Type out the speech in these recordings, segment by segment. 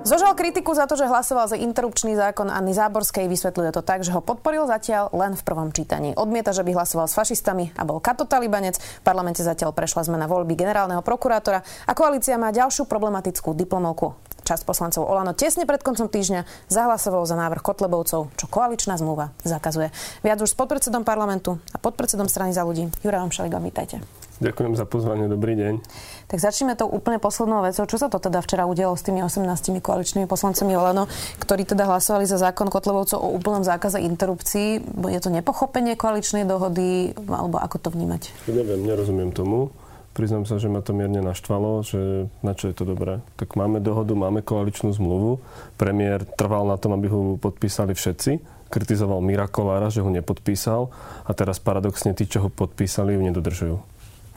Zožal kritiku za to, že hlasoval za interrupčný zákon Anny Záborskej, vysvetľuje to tak, že ho podporil zatiaľ len v prvom čítaní. Odmieta, že by hlasoval s fašistami a bol katotalibanec. V parlamente zatiaľ prešla zmena voľby generálneho prokurátora a koalícia má ďalšiu problematickú diplomovku. Časť poslancov Olano tesne pred koncom týždňa zahlasovalo za návrh Kotlebovcov, čo koaličná zmluva zakazuje. Viac už s podpredsedom parlamentu a podpredsedom strany za ľudí. Jurajom Šeligom, vítajte. Ďakujem za pozvanie, dobrý deň. Tak začneme tou úplne poslednou vecou. Čo sa to teda včera udialo s tými 18 koaličnými poslancami Olano, ktorí teda hlasovali za zákon Kotlebovcov o úplnom zákaze interrupcií? Je to nepochopenie koaličnej dohody, alebo ako to vnímať? Neviem, nerozumiem tomu. Priznám sa, že ma to mierne naštvalo, že na čo je to dobré. Tak máme dohodu, máme koaličnú zmluvu. Premiér trval na tom, aby ho podpísali všetci. Kritizoval Mira Kolára, že ho nepodpísal. A teraz paradoxne tí, čo ho podpísali, ju nedodržujú.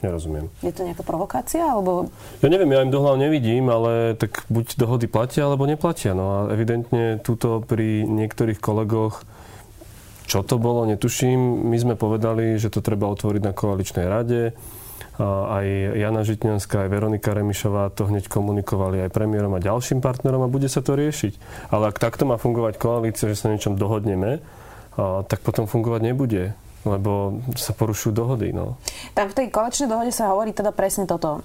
Nerozumiem. Je to nejaká provokácia? Alebo... Ja neviem, ja im dohľad nevidím, ale tak buď dohody platia, alebo neplatia. No a evidentne túto pri niektorých kolegoch čo to bolo, netuším. My sme povedali, že to treba otvoriť na koaličnej rade. Aj Jana Žitňanská, aj Veronika Remišová to hneď komunikovali aj premiérom a ďalším partnerom a bude sa to riešiť. Ale ak takto má fungovať koalícia, že sa niečom dohodneme, tak potom fungovať nebude lebo sa porušujú dohody. No. Tam v tej koaličnej dohode sa hovorí teda presne toto.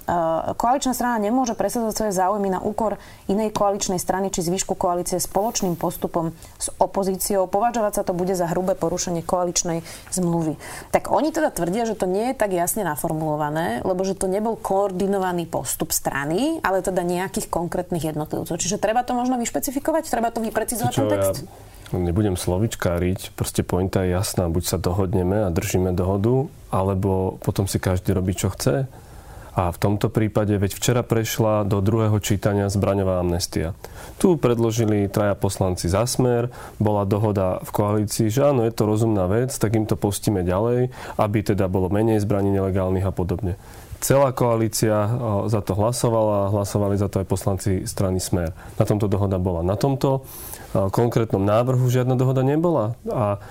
Koaličná strana nemôže presadzovať svoje záujmy na úkor inej koaličnej strany či zvýšku koalície spoločným postupom s opozíciou. Považovať sa to bude za hrubé porušenie koaličnej zmluvy. Tak oni teda tvrdia, že to nie je tak jasne naformulované, lebo že to nebol koordinovaný postup strany, ale teda nejakých konkrétnych jednotlivcov. Čiže treba to možno vyšpecifikovať, treba to vyprecizovať ten text? Ja nebudem slovičkáriť, proste pointa je jasná, buď sa dohodneme a držíme dohodu, alebo potom si každý robí, čo chce. A v tomto prípade, veď včera prešla do druhého čítania zbraňová amnestia. Tu predložili traja poslanci za smer, bola dohoda v koalícii, že áno, je to rozumná vec, tak im to pustíme ďalej, aby teda bolo menej zbraní nelegálnych a podobne. Celá koalícia za to hlasovala, hlasovali za to aj poslanci strany Smer. Na tomto dohoda bola. Na tomto konkrétnom návrhu žiadna dohoda nebola. A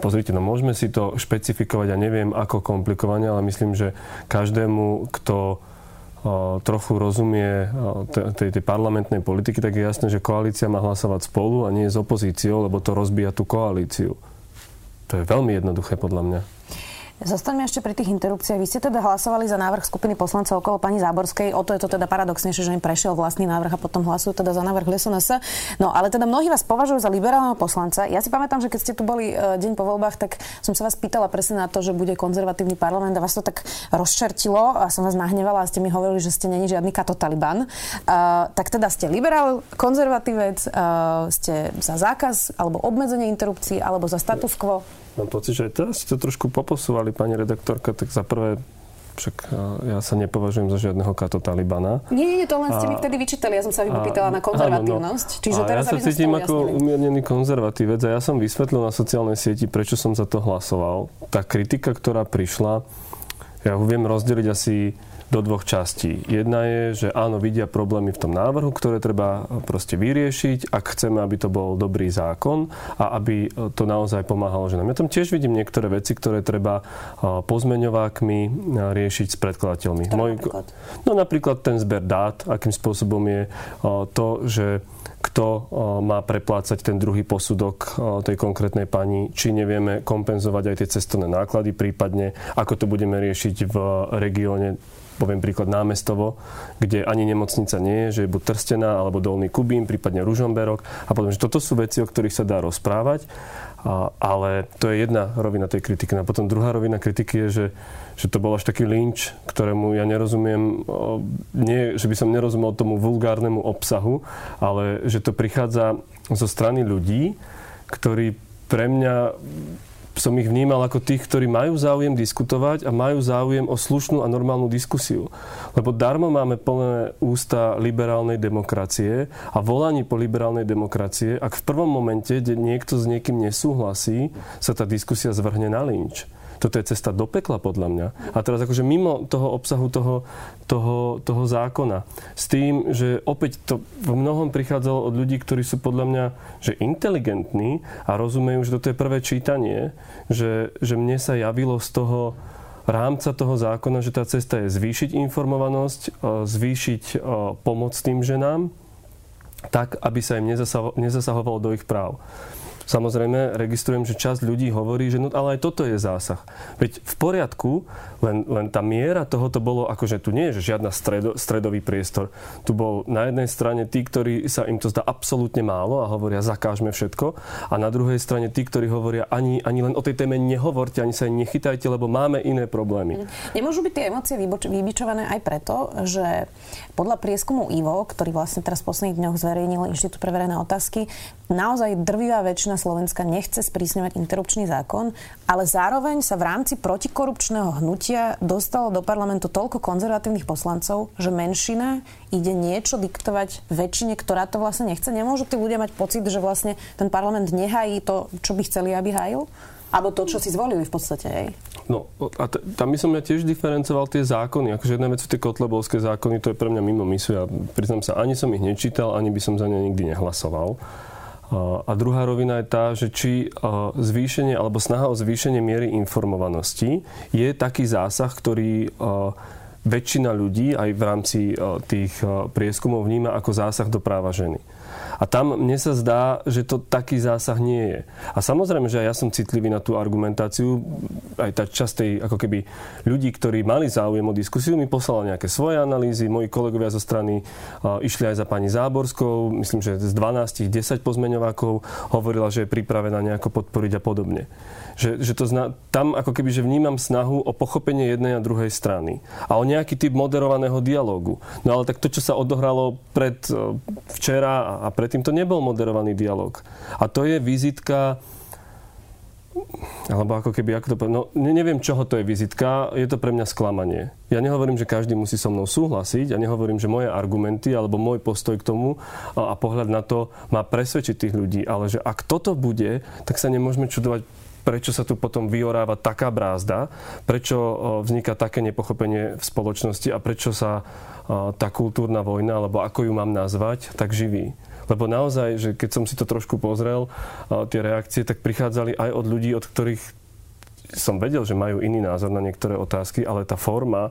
pozrite, no môžeme si to špecifikovať, ja neviem ako komplikovane, ale myslím, že každému, kto trochu rozumie tej, tej parlamentnej politiky, tak je jasné, že koalícia má hlasovať spolu a nie s opozíciou, lebo to rozbíja tú koalíciu. To je veľmi jednoduché podľa mňa. Zostaňme ešte pri tých interrupciách. Vy ste teda hlasovali za návrh skupiny poslancov okolo pani Záborskej. O to je to teda paradoxnejšie, že im prešiel vlastný návrh a potom hlasujú teda za návrh LSNS. No ale teda mnohí vás považujú za liberálneho poslanca. Ja si pamätám, že keď ste tu boli e, deň po voľbách, tak som sa vás pýtala presne na to, že bude konzervatívny parlament a vás to tak rozčertilo a som vás nahnevala a ste mi hovorili, že ste není žiadny katotaliban. Uh, tak teda ste liberál, konzervatívec, uh, ste za zákaz alebo obmedzenie interrupcií alebo za status quo? Mám pocit, že aj teraz ste to trošku poposúvali, pani redaktorka, tak za prvé však ja sa nepovažujem za žiadneho kato Talibana. Nie, nie, to len ste mi vtedy vyčítali. Ja som sa vypýtala na konzervatívnosť. Áno, no. Čiže teraz ja sa cítim ako umiernený konzervatívec a ja som vysvetlil na sociálnej sieti, prečo som za to hlasoval. Tá kritika, ktorá prišla, ja ho viem rozdeliť asi do dvoch častí. Jedna je, že áno, vidia problémy v tom návrhu, ktoré treba proste vyriešiť, ak chceme, aby to bol dobrý zákon a aby to naozaj pomáhalo ženám. Ja tam tiež vidím niektoré veci, ktoré treba pozmeňovákmi riešiť s predkladateľmi. Môj, napríklad? No napríklad ten zber dát, akým spôsobom je to, že kto má preplácať ten druhý posudok tej konkrétnej pani, či nevieme kompenzovať aj tie cestovné náklady, prípadne ako to budeme riešiť v regióne poviem príklad námestovo, kde ani nemocnica nie je, že je buď Trstená alebo Dolný Kubín, prípadne Ružomberok. A potom, že toto sú veci, o ktorých sa dá rozprávať, ale to je jedna rovina tej kritiky. No a potom druhá rovina kritiky je, že, že to bol až taký lynč, ktorému ja nerozumiem, nie, že by som nerozumel tomu vulgárnemu obsahu, ale že to prichádza zo strany ľudí, ktorí pre mňa som ich vnímal ako tých, ktorí majú záujem diskutovať a majú záujem o slušnú a normálnu diskusiu. Lebo darmo máme plné ústa liberálnej demokracie a volaní po liberálnej demokracie, ak v prvom momente, kde niekto s niekým nesúhlasí, sa tá diskusia zvrhne na lynč. Toto je cesta do pekla, podľa mňa. A teraz akože mimo toho obsahu toho, toho, toho zákona. S tým, že opäť to v mnohom prichádzalo od ľudí, ktorí sú podľa mňa že inteligentní a rozumejú, že toto je prvé čítanie, že, že mne sa javilo z toho rámca toho zákona, že tá cesta je zvýšiť informovanosť, e, zvýšiť e, pomoc tým ženám, tak, aby sa im nezasahovalo do ich práv. Samozrejme, registrujem, že časť ľudí hovorí, že no ale aj toto je zásah. Veď v poriadku, len, len tá miera tohoto bolo, akože tu nie je že žiadna stredo, stredový priestor. Tu bol na jednej strane tí, ktorí sa im to zdá absolútne málo a hovoria zakážme všetko. A na druhej strane tí, ktorí hovoria ani, ani len o tej téme nehovorte, ani sa nechytajte, lebo máme iné problémy. Nemôžu byť tie emócie vybičované aj preto, že podľa prieskumu IVO, ktorý vlastne teraz v posledných dňoch zverejnil Inštitút pre verejné otázky, naozaj drvivá väčšina Slovenska nechce sprísňovať interrupčný zákon, ale zároveň sa v rámci protikorupčného hnutia dostalo do parlamentu toľko konzervatívnych poslancov, že menšina ide niečo diktovať väčšine, ktorá to vlastne nechce. Nemôžu tí ľudia mať pocit, že vlastne ten parlament nehají to, čo by chceli, aby hájil? Alebo to, čo si zvolili v podstate, hej? No, a t- tam by som ja tiež diferencoval tie zákony. Akože jedna vec sú tie kotlebovské zákony, to je pre mňa mimo mysle. Ja priznám sa, ani som ich nečítal, ani by som za ne nikdy nehlasoval. A druhá rovina je tá, že či zvýšenie alebo snaha o zvýšenie miery informovanosti je taký zásah, ktorý väčšina ľudí aj v rámci tých prieskumov vníma ako zásah do práva ženy. A tam mne sa zdá, že to taký zásah nie je. A samozrejme, že aj ja som citlivý na tú argumentáciu. Aj tá časť tej, ako keby ľudí, ktorí mali záujem o diskusiu, mi poslala nejaké svoje analýzy. Moji kolegovia zo strany uh, išli aj za pani Záborskou. Myslím, že z 12 10 pozmeňovákov hovorila, že je pripravená nejako podporiť a podobne. Že, že to zna, tam ako keby, že vnímam snahu o pochopenie jednej a druhej strany. A o nejaký typ moderovaného dialógu. No ale tak to, čo sa odohralo pred včera a pred predtým to nebol moderovaný dialog. A to je vizitka alebo ako keby, ako to povedal, no neviem, čoho to je vizitka, je to pre mňa sklamanie. Ja nehovorím, že každý musí so mnou súhlasiť, ja nehovorím, že moje argumenty alebo môj postoj k tomu a, a pohľad na to má presvedčiť tých ľudí, ale že ak toto bude, tak sa nemôžeme čudovať, prečo sa tu potom vyoráva taká brázda, prečo vzniká také nepochopenie v spoločnosti a prečo sa tá kultúrna vojna, alebo ako ju mám nazvať, tak živí. Lebo naozaj, že keď som si to trošku pozrel, tie reakcie, tak prichádzali aj od ľudí, od ktorých som vedel, že majú iný názor na niektoré otázky, ale tá forma,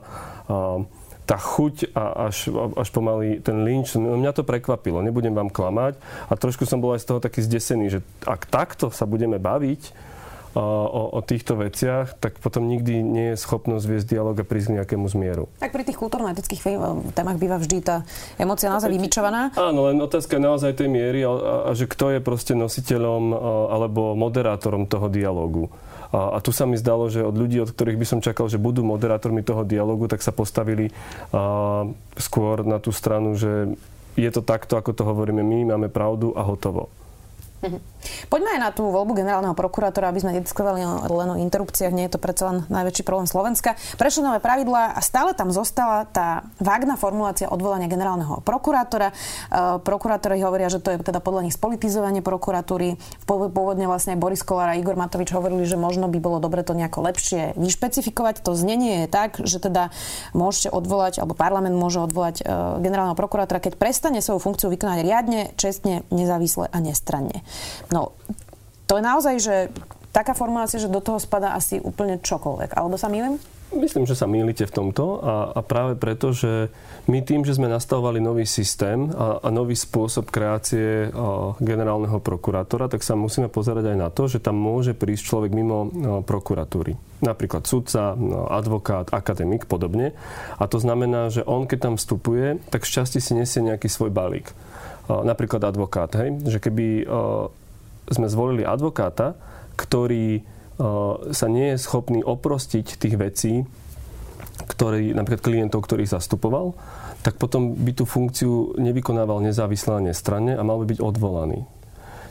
tá chuť a až, až pomaly ten lynč, no mňa to prekvapilo, nebudem vám klamať. A trošku som bol aj z toho taký zdesený, že ak takto sa budeme baviť, o, o týchto veciach, tak potom nikdy nie je schopnosť viesť dialog a prísť k nejakému zmieru. Tak pri tých kultúrno-etických témach býva vždy tá emocia naozaj vybičovaná. Áno, len otázka je naozaj tej miery a, a, a že kto je proste nositeľom a, alebo moderátorom toho dialogu. A, a tu sa mi zdalo, že od ľudí, od ktorých by som čakal, že budú moderátormi toho dialogu, tak sa postavili a, skôr na tú stranu, že je to takto, ako to hovoríme my, máme pravdu a hotovo. Mhm. Poďme aj na tú voľbu generálneho prokurátora, aby sme nediskutovali len o interrupciách, nie je to predsa len najväčší problém Slovenska. Prešli nové pravidlá a stále tam zostala tá vágna formulácia odvolania generálneho prokurátora. E, prokurátori hovoria, že to je teda podľa nich spolitizovanie prokuratúry. Pôvodne vlastne Boris Kolár a Igor Matovič hovorili, že možno by bolo dobre to nejako lepšie vyšpecifikovať. To znenie je tak, že teda môžete odvolať, alebo parlament môže odvolať e, generálneho prokurátora, keď prestane svoju funkciu vykonať riadne, čestne, nezávisle a nestranne. No, to je naozaj, že taká formulácia, že do toho spada asi úplne čokoľvek. Alebo sa mýlim? Myslím, že sa mýlite v tomto a, a práve preto, že my tým, že sme nastavovali nový systém a, a nový spôsob kreácie a, generálneho prokurátora, tak sa musíme pozerať aj na to, že tam môže prísť človek mimo a, prokuratúry. Napríklad sudca, advokát, akademik, podobne. A to znamená, že on, keď tam vstupuje, tak v časti si nesie nejaký svoj balík napríklad advokát, hej? že keby sme zvolili advokáta, ktorý sa nie je schopný oprostiť tých vecí, ktorý, napríklad klientov, ktorých zastupoval, tak potom by tú funkciu nevykonával nezávisle a nestranne a mal by byť odvolaný.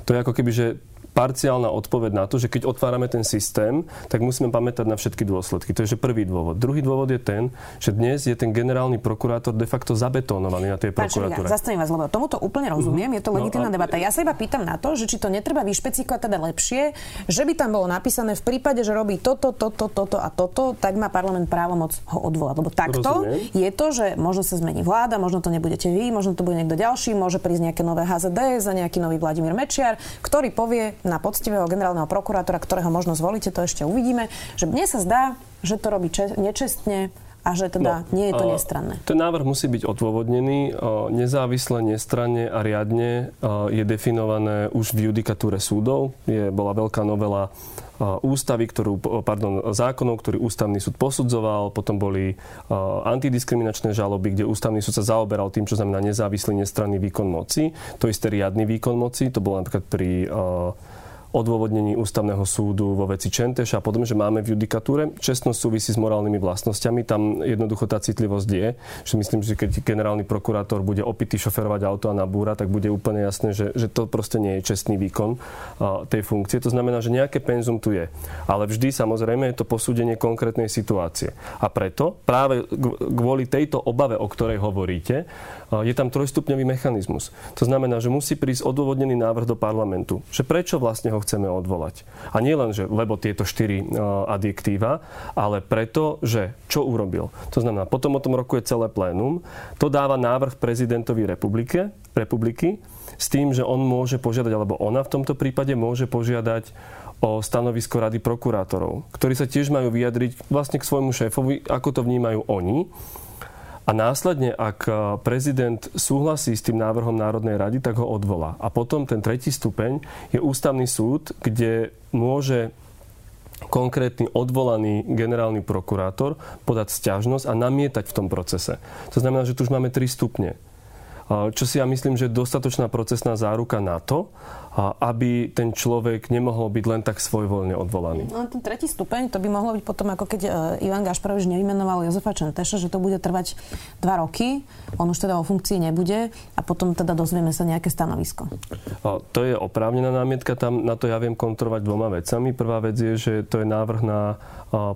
To je ako keby, že parciálna odpoveď na to, že keď otvárame ten systém, tak musíme pamätať na všetky dôsledky. To je že prvý dôvod. Druhý dôvod je ten, že dnes je ten generálny prokurátor de facto zabetónovaný na tej prokuratúre. Zastavím vás, lebo tomuto úplne rozumiem, je to no legitímna no, debata. Ja sa iba pýtam na to, že či to netreba vyšpecifikovať teda lepšie, že by tam bolo napísané v prípade, že robí toto, toto, toto a toto, tak má parlament právomoc ho odvolať. Lebo takto rozumiem. je to, že možno sa zmení vláda, možno to nebudete vy, možno to bude niekto ďalší, môže prísť nejaké nové HZD za nejaký nový Vladimír Mečiar, ktorý povie na poctivého generálneho prokurátora, ktorého možno zvolíte, to ešte uvidíme, že mne sa zdá, že to robí če- nečestne, a že teda no, nie je to nestranné. Ten návrh musí byť odôvodnený. Nezávisle, nestranne a riadne je definované už v judikatúre súdov. Je, bola veľká novela ústavy, ktorú, pardon, zákonov, ktorý ústavný súd posudzoval, potom boli antidiskriminačné žaloby, kde ústavný súd sa zaoberal tým, čo znamená nezávislý, nestranný výkon moci. To isté riadny výkon moci, to bolo napríklad pri odôvodnení ústavného súdu vo veci Čenteša a potom, že máme v judikatúre. Čestnosť súvisí s morálnymi vlastnosťami. Tam jednoducho tá citlivosť je, že myslím, že keď generálny prokurátor bude opitý šoferovať auto a nabúra, tak bude úplne jasné, že, že to proste nie je čestný výkon tej funkcie. To znamená, že nejaké penzum tu je. Ale vždy samozrejme je to posúdenie konkrétnej situácie. A preto práve kvôli tejto obave, o ktorej hovoríte, je tam trojstupňový mechanizmus. To znamená, že musí prísť odôvodnený návrh do parlamentu, že prečo vlastne ho chceme odvolať. A nie len, že lebo tieto štyri adjektíva, ale preto, že čo urobil. To znamená, potom o tom roku je celé plénum, to dáva návrh prezidentovi republike, republiky s tým, že on môže požiadať, alebo ona v tomto prípade môže požiadať o stanovisko Rady prokurátorov, ktorí sa tiež majú vyjadriť vlastne k svojmu šéfovi, ako to vnímajú oni a následne, ak e, prezident súhlasí s tým návrhom Národnej rady, tak ho odvolá. A potom ten tretí stupeň je ústavný súd, kde môže konkrétny odvolaný generálny prokurátor podať stiažnosť a namietať v tom procese. To znamená, že tu už máme tri stupne. E, čo si ja myslím, že je dostatočná procesná záruka na to, aby ten človek nemohol byť len tak svojvoľne odvolaný. No, ten tretí stupeň, to by mohlo byť potom, ako keď e, Ivan Gašparovič nevymenoval Jozefa Čenteša, že to bude trvať dva roky, on už teda o funkcii nebude a potom teda dozvieme sa nejaké stanovisko. To je oprávnená námietka, tam na to ja viem kontrolovať dvoma vecami. Prvá vec je, že to je návrh na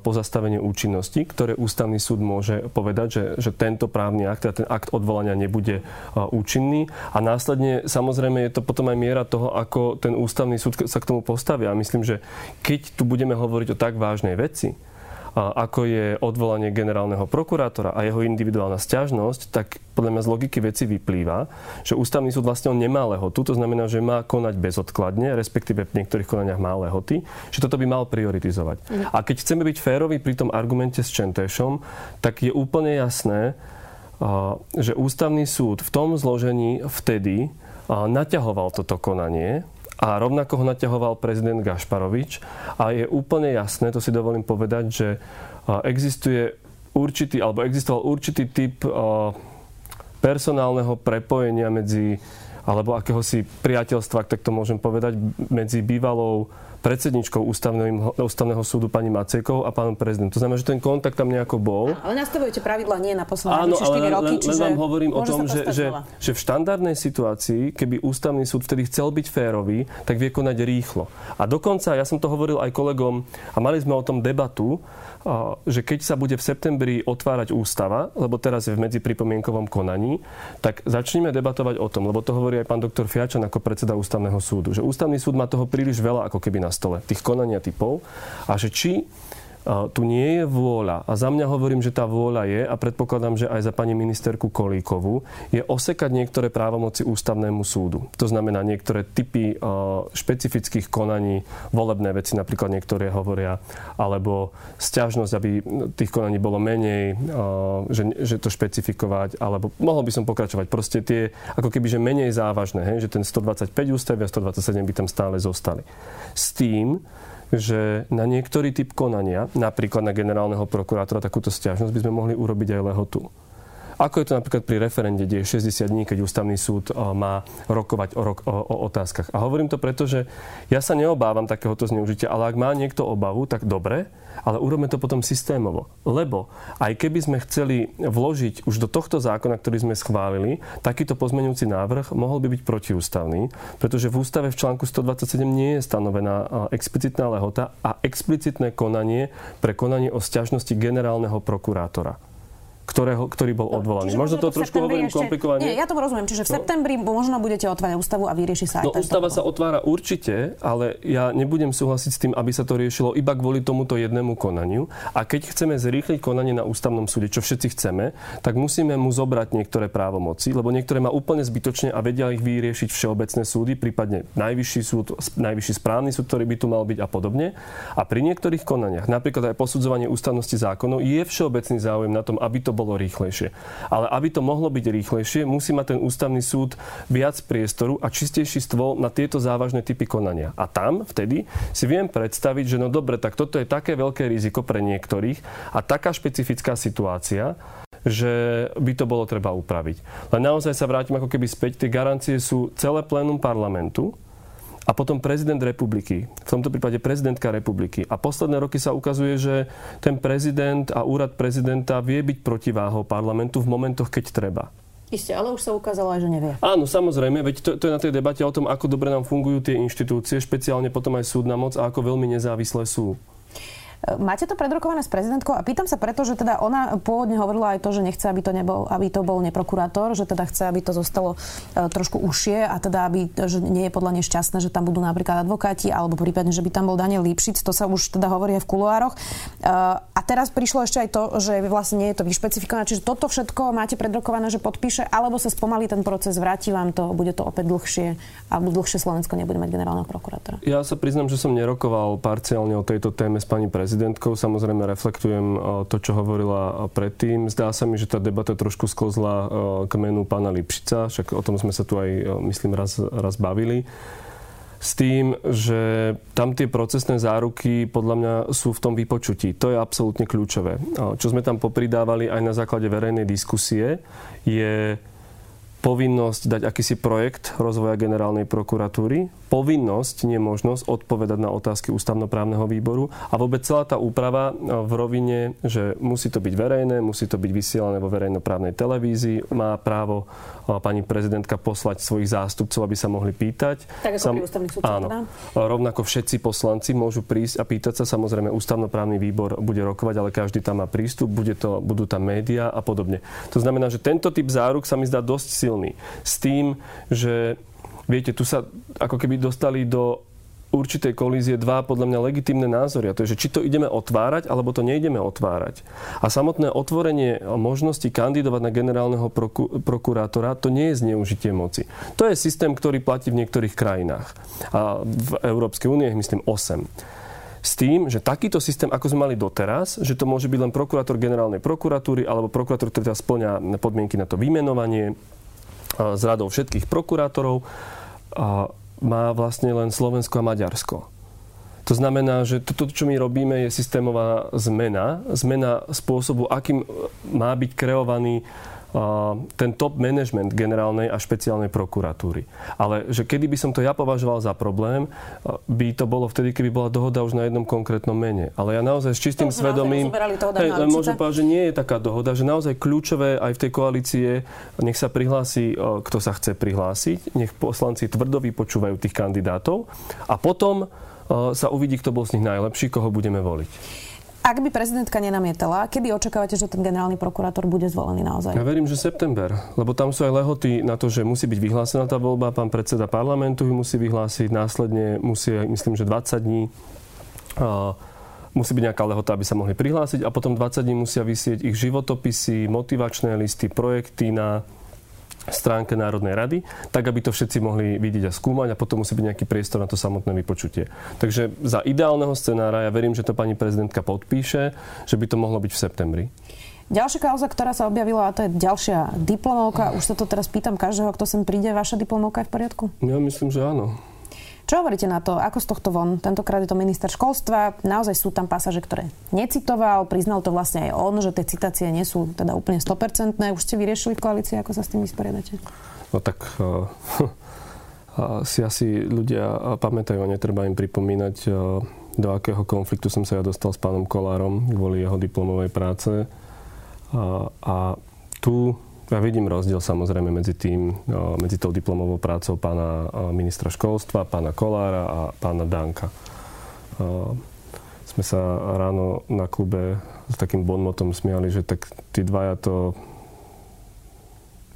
pozastavenie účinnosti, ktoré ústavný súd môže povedať, že, že tento právny akt, teda ten akt odvolania nebude účinný. A následne samozrejme je to potom aj miera toho, ako ten ústavný súd sa k tomu postavia. A myslím, že keď tu budeme hovoriť o tak vážnej veci, ako je odvolanie generálneho prokurátora a jeho individuálna stiažnosť, tak podľa mňa z logiky veci vyplýva, že ústavný súd vlastne on nemá lehotu, to znamená, že má konať bezodkladne, respektíve v niektorých konaniach má lehoty, že toto by mal prioritizovať. Mm. A keď chceme byť férovi pri tom argumente s Čentešom, tak je úplne jasné, že ústavný súd v tom zložení vtedy naťahoval toto konanie a rovnako ho naťahoval prezident Gašparovič. A je úplne jasné, to si dovolím povedať, že existuje určitý, alebo existoval určitý typ personálneho prepojenia medzi, alebo akéhosi priateľstva, tak to môžem povedať, medzi bývalou predsedničkou ústavného, ústavného súdu pani Macekov a pánom prezidentom. To znamená, že ten kontakt tam nejako bol. Ale nastavujete pravidla nie na posledné 4 roky, len, čiže len vám hovorím o tom, že, že, že v štandardnej situácii, keby ústavný súd vtedy chcel byť férový, tak vie konať rýchlo. A dokonca, ja som to hovoril aj kolegom, a mali sme o tom debatu, že keď sa bude v septembri otvárať ústava, lebo teraz je v medzipripomienkovom konaní, tak začneme debatovať o tom, lebo to hovorí aj pán doktor Fiačan ako predseda ústavného súdu, že ústavný súd má toho príliš veľa ako keby na stole, tých konania typov a že či tu nie je vôľa, a za mňa hovorím, že tá vôľa je, a predpokladám, že aj za pani ministerku Kolíkovú, je osekať niektoré právomoci ústavnému súdu. To znamená niektoré typy špecifických konaní, volebné veci napríklad niektoré hovoria, alebo stiažnosť, aby tých konaní bolo menej, že, že to špecifikovať, alebo mohol by som pokračovať. Proste tie, ako keby, že menej závažné, že ten 125 ústavy a 127 by tam stále zostali. S tým, že na niektorý typ konania, napríklad na generálneho prokurátora, takúto stiažnosť by sme mohli urobiť aj lehotu. Ako je to napríklad pri referende, kde je 60 dní, keď ústavný súd má rokovať o, rok, o, o otázkach. A hovorím to preto, že ja sa neobávam takéhoto zneužitia, ale ak má niekto obavu, tak dobre, ale urobme to potom systémovo. Lebo aj keby sme chceli vložiť už do tohto zákona, ktorý sme schválili, takýto pozmeňujúci návrh mohol by byť protiústavný, pretože v ústave v článku 127 nie je stanovená explicitná lehota a explicitné konanie pre konanie o sťažnosti generálneho prokurátora ktorého, ktorý bol odvolaný. Možno to trošku hovorím ešte... komplikovane. Nie, ja to rozumiem. Čiže v no. septembri možno budete otvárať ústavu a vyrieši sa aj No ústava sa otvára určite, ale ja nebudem súhlasiť s tým, aby sa to riešilo iba kvôli tomuto jednému konaniu. A keď chceme zrýchliť konanie na ústavnom súde, čo všetci chceme, tak musíme mu zobrať niektoré právomoci, lebo niektoré má úplne zbytočne a vedia ich vyriešiť všeobecné súdy, prípadne najvyšší súd, najvyšší správny súd, ktorý by tu mal byť a podobne. A pri niektorých konaniach, napríklad aj posudzovanie ústavnosti zákonov, je všeobecný záujem na tom, aby to bolo rýchlejšie. Ale aby to mohlo byť rýchlejšie, musí mať ten ústavný súd viac priestoru a čistejší stôl na tieto závažné typy konania. A tam vtedy si viem predstaviť, že no dobre, tak toto je také veľké riziko pre niektorých a taká špecifická situácia, že by to bolo treba upraviť. Len naozaj sa vrátim ako keby späť. Tie garancie sú celé plénum parlamentu, a potom prezident republiky, v tomto prípade prezidentka republiky. A posledné roky sa ukazuje, že ten prezident a úrad prezidenta vie byť protiváhou parlamentu v momentoch, keď treba. Isté, ale už sa ukázalo aj, že nevie. Áno, samozrejme, veď to, to je na tej debate o tom, ako dobre nám fungujú tie inštitúcie, špeciálne potom aj súdna moc a ako veľmi nezávislé sú. Máte to predrokované s prezidentkou a pýtam sa preto, že teda ona pôvodne hovorila aj to, že nechce, aby to, nebol, aby to bol neprokurátor, že teda chce, aby to zostalo e, trošku užšie a teda, aby, že nie je podľa nej šťastné, že tam budú napríklad advokáti alebo prípadne, že by tam bol Daniel Lipšic, to sa už teda hovorí aj v kuloároch. E, a teraz prišlo ešte aj to, že vlastne nie je to vyšpecifikované, čiže toto všetko máte predrokované, že podpíše, alebo sa spomalí ten proces, vráti vám to, bude to opäť dlhšie, alebo dlhšie Slovensko nebude mať generálneho prokurátora. Ja sa priznam, že som nerokoval parciálne o tejto téme s pani prezidentom prezidentkou. Samozrejme reflektujem e, to, čo hovorila predtým. Zdá sa mi, že tá debata trošku sklzla e, k menu pána Lipšica, však o tom sme sa tu aj, myslím, raz, raz bavili s tým, že tam tie procesné záruky podľa mňa sú v tom vypočutí. To je absolútne kľúčové. Čo sme tam popridávali aj na základe verejnej diskusie, je povinnosť dať akýsi projekt rozvoja generálnej prokuratúry, povinnosť, nie možnosť odpovedať na otázky ústavnoprávneho výboru a vôbec celá tá úprava v rovine, že musí to byť verejné, musí to byť vysielané vo verejnoprávnej televízii, má právo pani prezidentka poslať svojich zástupcov, aby sa mohli pýtať. Tak ako Sam, ústavný súd áno. Teda? Rovnako všetci poslanci môžu prísť a pýtať sa. Samozrejme, ústavnoprávny výbor bude rokovať, ale každý tam má prístup, bude to, budú tam médiá a podobne. To znamená, že tento typ záruk sa mi zdá dosť silný. S tým, že viete, tu sa ako keby dostali do určitej kolízie dva podľa mňa legitimné názory. A to je, že či to ideme otvárať, alebo to neideme otvárať. A samotné otvorenie možnosti kandidovať na generálneho proku- prokurátora, to nie je zneužitie moci. To je systém, ktorý platí v niektorých krajinách. A v Európskej únie myslím 8 s tým, že takýto systém, ako sme mali doteraz, že to môže byť len prokurátor generálnej prokuratúry alebo prokurátor, ktorý teda splňa podmienky na to vymenovanie z radou všetkých prokurátorov, má vlastne len Slovensko a Maďarsko. To znamená, že toto, čo my robíme, je systémová zmena. Zmena spôsobu, akým má byť kreovaný ten top management generálnej a špeciálnej prokuratúry. Ale že kedy by som to ja považoval za problém, by to bolo vtedy, keby bola dohoda už na jednom konkrétnom mene. Ale ja naozaj s čistým to svedomím... Hej, môžem povedať, že nie je taká dohoda, že naozaj kľúčové aj v tej koalícii nech sa prihlási, kto sa chce prihlásiť, nech poslanci tvrdo vypočúvajú tých kandidátov a potom sa uvidí, kto bol z nich najlepší, koho budeme voliť. Ak by prezidentka nenamietala, kedy očakávate, že ten generálny prokurátor bude zvolený naozaj? Ja verím, že september, lebo tam sú aj lehoty na to, že musí byť vyhlásená tá voľba, pán predseda parlamentu ju musí vyhlásiť, následne musí, myslím, že 20 dní musí byť nejaká lehota, aby sa mohli prihlásiť a potom 20 dní musia vysieť ich životopisy, motivačné listy, projekty na stránke Národnej rady, tak aby to všetci mohli vidieť a skúmať a potom musí byť nejaký priestor na to samotné vypočutie. Takže za ideálneho scenára ja verím, že to pani prezidentka podpíše, že by to mohlo byť v septembri. Ďalšia kauza, ktorá sa objavila, a to je ďalšia diplomovka. Už sa to teraz pýtam každého, kto sem príde. Vaša diplomovka je v poriadku? Ja myslím, že áno. Čo hovoríte na to? Ako z tohto von? Tentokrát je to minister školstva. Naozaj sú tam pasaže, ktoré necitoval. Priznal to vlastne aj on, že tie citácie nie sú teda úplne 100%. Už ste vyriešili v koalícii, ako sa s tým vysporiadate? No tak uh, si asi ľudia pamätajú a netreba im pripomínať, uh, do akého konfliktu som sa ja dostal s pánom Kolárom kvôli jeho diplomovej práce. A, a tu ja vidím rozdiel samozrejme medzi tým, medzi tou diplomovou prácou pána ministra školstva, pána Kolára a pána Danka. Sme sa ráno na klube s takým bonmotom smiali, že tak tí dvaja to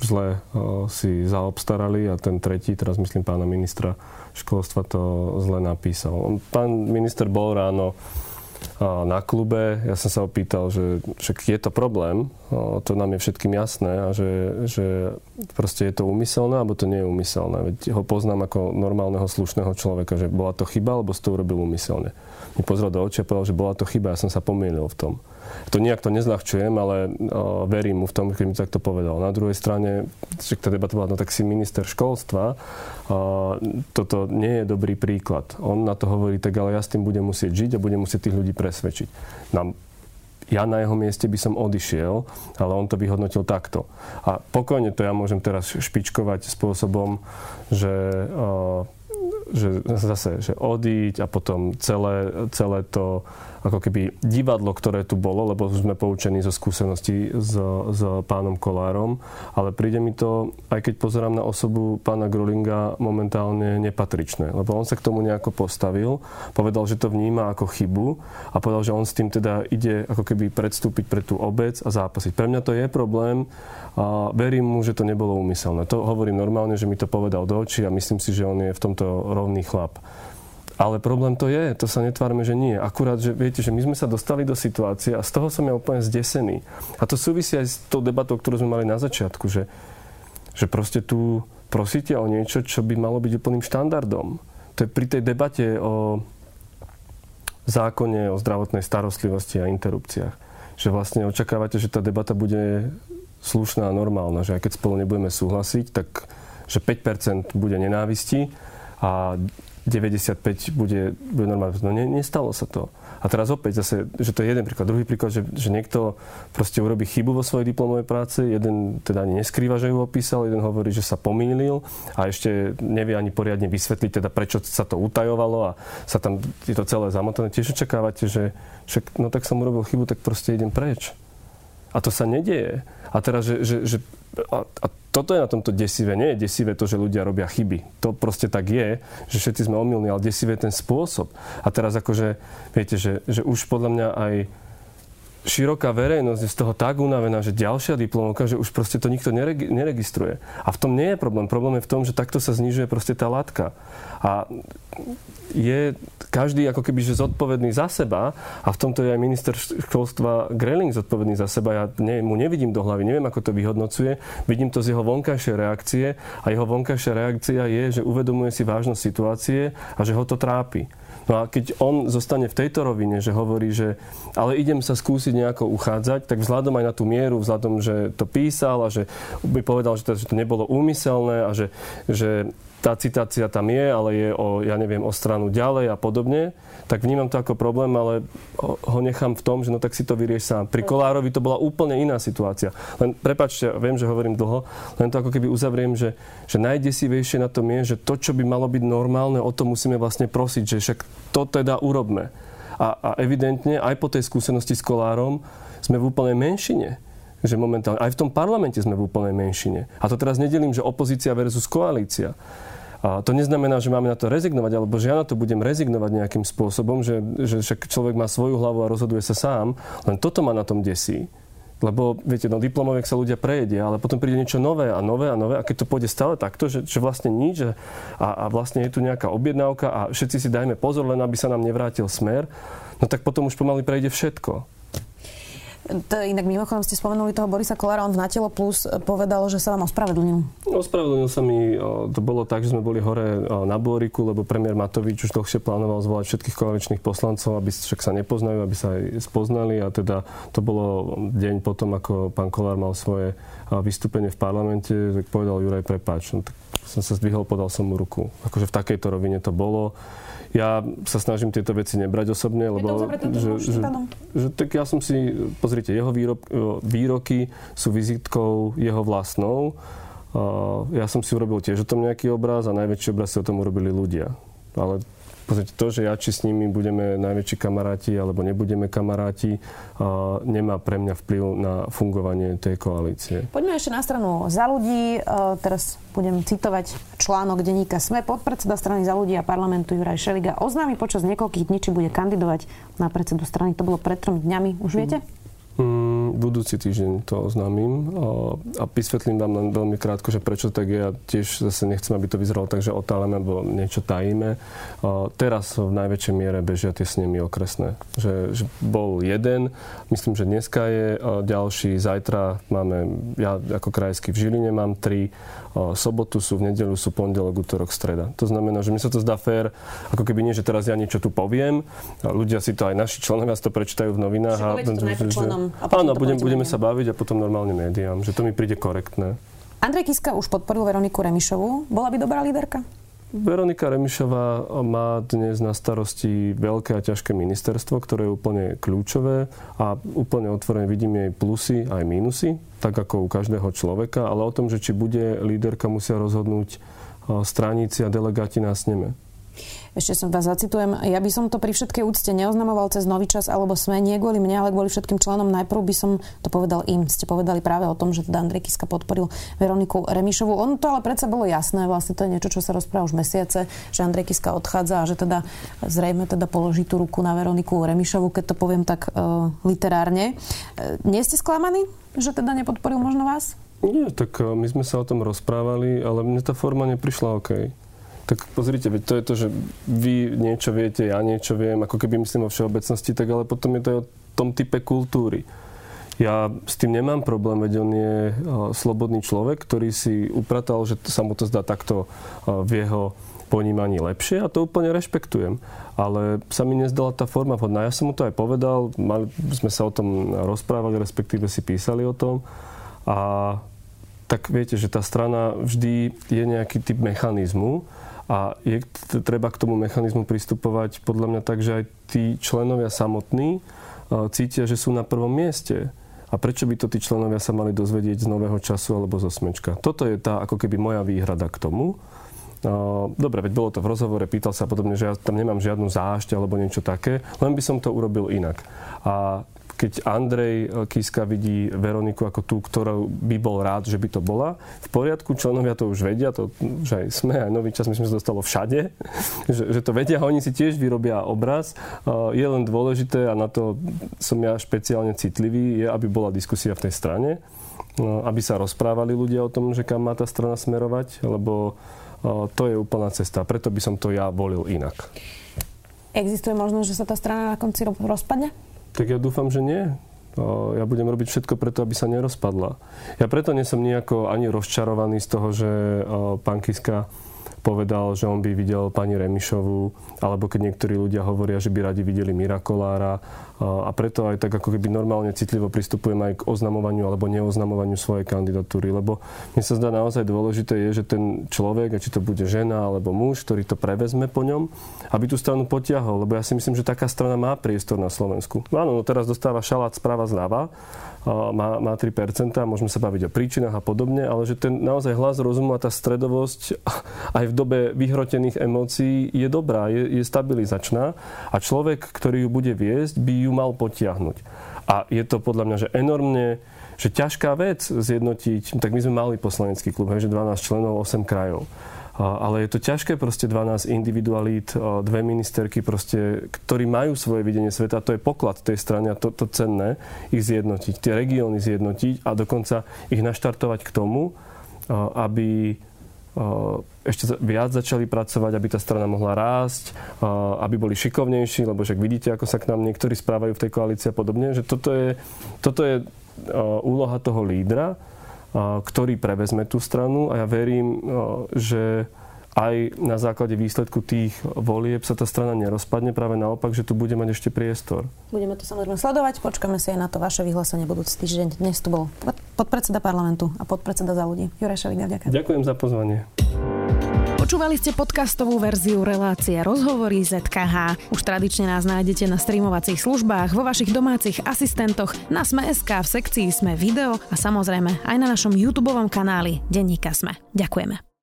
zle si zaobstarali a ten tretí, teraz myslím pána ministra školstva, to zle napísal. Pán minister bol ráno na klube. Ja som sa opýtal, že však je to problém, to nám je všetkým jasné a že, že proste je to úmyselné, alebo to nie je úmyselné. Veď ho poznám ako normálneho, slušného človeka, že bola to chyba, alebo si to urobil úmyselne. Mi pozrel do očia a povedal, že bola to chyba, ja som sa pomýlil v tom. To nejak to nezľahčujem, ale uh, verím mu v tom, keď mi takto povedal. Na druhej strane, že tá debata bola, no tak si minister školstva, uh, toto nie je dobrý príklad. On na to hovorí, tak ale ja s tým budem musieť žiť a budem musieť tých ľudí presvedčiť. Nám ja na jeho mieste by som odišiel, ale on to vyhodnotil takto. A pokojne to ja môžem teraz špičkovať spôsobom, že uh, že zase, že odíť a potom celé, celé to ako keby divadlo, ktoré tu bolo, lebo sme poučení zo skúseností s, s pánom Kolárom, ale príde mi to, aj keď pozerám na osobu pána Grolinga, momentálne nepatričné, lebo on sa k tomu nejako postavil, povedal, že to vníma ako chybu a povedal, že on s tým teda ide ako keby predstúpiť pre tú obec a zápasiť. Pre mňa to je problém, a verím mu, že to nebolo úmyselné. To hovorím normálne, že mi to povedal do očí a myslím si, že on je v tomto rovný chlap. Ale problém to je, to sa netvárme, že nie. Akurát, že viete, že my sme sa dostali do situácie a z toho som ja úplne zdesený. A to súvisí aj s tou debatou, ktorú sme mali na začiatku, že, že proste tu prosíte o niečo, čo by malo byť úplným štandardom. To je pri tej debate o zákone o zdravotnej starostlivosti a interrupciách. Že vlastne očakávate, že tá debata bude slušná a normálna, že aj keď spolu nebudeme súhlasiť, tak že 5% bude nenávisti a 95 bude, bude normálne. No ne, nestalo sa to. A teraz opäť zase, že to je jeden príklad. Druhý príklad, že, že niekto proste urobí chybu vo svojej diplomovej práci, jeden teda ani neskrýva, že ju opísal, jeden hovorí, že sa pomýlil a ešte nevie ani poriadne vysvetliť, teda prečo sa to utajovalo a sa tam je to celé zamotané. Tiež očakávate, že však, no tak som urobil chybu, tak proste idem preč. A to sa nedieje. A teraz, že, že, že a, a toto je na tomto desivé. Nie je desivé to, že ľudia robia chyby. To proste tak je, že všetci sme omylní, ale desivé je ten spôsob. A teraz akože, viete, že, že už podľa mňa aj široká verejnosť je z toho tak unavená, že ďalšia diplomovka, že už proste to nikto neregistruje. A v tom nie je problém. Problém je v tom, že takto sa znižuje proste tá látka. A je každý ako keby že zodpovedný za seba a v tomto je aj minister školstva Greling zodpovedný za seba. Ja ne, mu nevidím do hlavy, neviem, ako to vyhodnocuje. Vidím to z jeho vonkajšej reakcie a jeho vonkajšia reakcia je, že uvedomuje si vážnosť situácie a že ho to trápi. No a keď on zostane v tejto rovine, že hovorí, že ale idem sa skúsiť nejako uchádzať, tak vzhľadom aj na tú mieru, vzhľadom, že to písal a že by povedal, že to, že to nebolo úmyselné a že, že tá citácia tam je, ale je o, ja neviem, o stranu ďalej a podobne, tak vnímam to ako problém, ale ho nechám v tom, že no tak si to vyrieš sám. Pri Kolárovi to bola úplne iná situácia. Len prepačte, viem, že hovorím dlho, len to ako keby uzavriem, že, že najdesivejšie na tom je, že to, čo by malo byť normálne, o to musíme vlastne prosiť, že však to teda urobme. A, a evidentne aj po tej skúsenosti s Kolárom sme v úplnej menšine že momentálne, aj v tom parlamente sme v úplnej menšine. A to teraz nedelím, že opozícia versus koalícia. To neznamená, že máme na to rezignovať, alebo že ja na to budem rezignovať nejakým spôsobom, že, že však človek má svoju hlavu a rozhoduje sa sám. Len toto ma na tom desí. Lebo, viete, no diplomoviek sa ľudia prejedia, ale potom príde niečo nové a nové a nové. A keď to pôjde stále takto, že, že vlastne nič a, a vlastne je tu nejaká objednávka a všetci si dajme pozor, len aby sa nám nevrátil smer, no tak potom už pomaly prejde všetko. To, inak mimochodom ste spomenuli toho Borisa Kolára, on v Natelo Plus povedal, že sa vám ospravedlnil. Ospravedlnil sa mi, to bolo tak, že sme boli hore na Bôriku, lebo premiér Matovič už dlhšie plánoval zvolať všetkých koaličných poslancov, aby však sa nepoznajú, aby sa aj spoznali a teda to bolo deň potom, ako pán Kolár mal svoje vystúpenie v parlamente, tak povedal Juraj, prepáč, no, tak som sa zdvihol, podal som mu ruku. Akože v takejto rovine to bolo. Ja sa snažím tieto veci nebrať osobne, lebo... že, že, že, tak ja som si... Pozrite, jeho výrob, výroky sú vizitkou jeho vlastnou. Ja som si urobil tiež o tom nejaký obraz a najväčší obraz si o tom urobili ľudia. Ale Pozrite, to, že ja či s nimi budeme najväčší kamaráti alebo nebudeme kamaráti, nemá pre mňa vplyv na fungovanie tej koalície. Poďme ešte na stranu za ľudí. Teraz budem citovať článok denníka SME. Podpredseda strany za ľudí a parlamentu Juraj Šeliga oznámi počas niekoľkých dní, či bude kandidovať na predsedu strany. To bolo pred tromi dňami. Už viete? Mm. Budúci týždeň to oznámim a, a vysvetlím vám len veľmi krátko, že prečo tak je. Ja tiež zase nechcem, aby to vyzeralo tak, že otáleme alebo niečo tajíme. A, teraz v najväčšej miere bežia tie snemy okresné. Že, že bol jeden, myslím, že dneska je ďalší, zajtra máme, ja ako krajský v Žiline mám tri, sobotu sú, v nedelu sú pondelok, útorok, streda. To znamená, že mi sa to zdá fér, ako keby nie, že teraz ja niečo tu poviem, ľudia si to aj naši členovia si to prečítajú v novinách. a, že, členom, a budem, budeme sa baviť a potom normálne médiám, že to mi príde korektné. Andrej Kiska už podporil Veroniku Remišovú. Bola by dobrá líderka? Veronika Remišová má dnes na starosti veľké a ťažké ministerstvo, ktoré je úplne kľúčové a úplne otvorene vidím jej plusy aj mínusy, tak ako u každého človeka, ale o tom, že či bude líderka, musia rozhodnúť straníci a delegáti na sneme. Ešte som vás zacitujem. Ja by som to pri všetkej úcte neoznamoval cez nový čas alebo sme nie kvôli mne, ale kvôli všetkým členom. Najprv by som to povedal im. Ste povedali práve o tom, že teda Andrej Kiska podporil Veroniku Remišovu. On to ale predsa bolo jasné, vlastne to je niečo, čo sa rozpráva už mesiace, že Andrej Kiska odchádza a že teda zrejme teda položí tú ruku na Veroniku Remišovu, keď to poviem tak uh, literárne. Uh, nie ste sklamaní, že teda nepodporil možno vás? Nie, tak e, my sme sa o tom rozprávali, ale mne tá forma neprišla OK. Tak pozrite, veď to je to, že vy niečo viete, ja niečo viem, ako keby myslím o všeobecnosti, tak ale potom je to aj o tom type kultúry. Ja s tým nemám problém, veď on je slobodný človek, ktorý si upratal, že sa mu to zdá takto v jeho ponímaní lepšie a to úplne rešpektujem. Ale sa mi nezdala tá forma vhodná. Ja som mu to aj povedal, mali, sme sa o tom rozprávali, respektíve si písali o tom. A tak viete, že tá strana vždy je nejaký typ mechanizmu, a je treba k tomu mechanizmu pristupovať podľa mňa tak, že aj tí členovia samotní e, cítia, že sú na prvom mieste. A prečo by to tí členovia sa mali dozvedieť z nového času alebo zo smečka? Toto je tá ako keby moja výhrada k tomu. E, dobre, veď bolo to v rozhovore, pýtal sa podobne, že ja tam nemám žiadnu zášť alebo niečo také, len by som to urobil inak. A keď Andrej eh, Kiska vidí Veroniku ako tú, ktorú by bol rád, že by to bola. V poriadku, členovia to už vedia, to že aj sme, aj nový čas, myslím, že dostalo všade, že, že to vedia, oni si tiež vyrobia obraz. Eh, je len dôležité, a na to som ja špeciálne citlivý, je, aby bola diskusia v tej strane, eh, aby sa rozprávali ľudia o tom, že kam má tá strana smerovať, lebo to je úplná cesta. Preto by som to ja volil inak. Existuje možnosť, že sa tá strana na konci rozpadne? Tak ja dúfam, že nie. Ja budem robiť všetko preto, aby sa nerozpadla. Ja preto nie som nejako ani rozčarovaný z toho, že pán Kiska povedal, že on by videl pani Remišovú, alebo keď niektorí ľudia hovoria, že by radi videli Mirakolára. A preto aj tak ako keby normálne citlivo pristupujem aj k oznamovaniu alebo neoznamovaniu svojej kandidatúry. Lebo mne sa zdá naozaj dôležité je, že ten človek, či to bude žena alebo muž, ktorý to prevezme po ňom, aby tú stranu potiahol. Lebo ja si myslím, že taká strana má priestor na Slovensku. No áno, no teraz dostáva šalát správa zľava, má, má 3%, môžeme sa baviť o príčinách a podobne, ale že ten naozaj hlas rozumu a tá stredovosť aj v dobe vyhrotených emócií je dobrá, je, je stabilizačná a človek, ktorý ju bude viesť, by ju mal potiahnuť. A je to podľa mňa, že enormne že ťažká vec zjednotiť, tak my sme mali poslanecký klub, hej, že 12 členov, 8 krajov. Ale je to ťažké proste 12 individualít, dve ministerky proste, ktorí majú svoje videnie sveta, to je poklad tej strany a to, to cenné, ich zjednotiť, tie regióny zjednotiť a dokonca ich naštartovať k tomu, aby ešte viac začali pracovať, aby tá strana mohla rásť, aby boli šikovnejší, lebo však vidíte, ako sa k nám niektorí správajú v tej koalícii a podobne, že toto je, toto je úloha toho lídra, ktorý prevezme tú stranu a ja verím, že aj na základe výsledku tých volieb sa tá strana nerozpadne, práve naopak, že tu bude mať ešte priestor. Budeme to samozrejme sledovať, počkáme si aj na to vaše vyhlásenie budúci týždeň. Dnes tu bol podpredseda parlamentu a podpredseda za ľudí. Juraj Šeliga, ďakujem. Ďakujem za pozvanie. Počúvali ste podcastovú verziu relácie Rozhovory ZKH. Už tradične nás nájdete na streamovacích službách, vo vašich domácich asistentoch, na Sme.sk, v sekcii Sme video a samozrejme aj na našom YouTube kanáli Denníka Sme. Ďakujeme.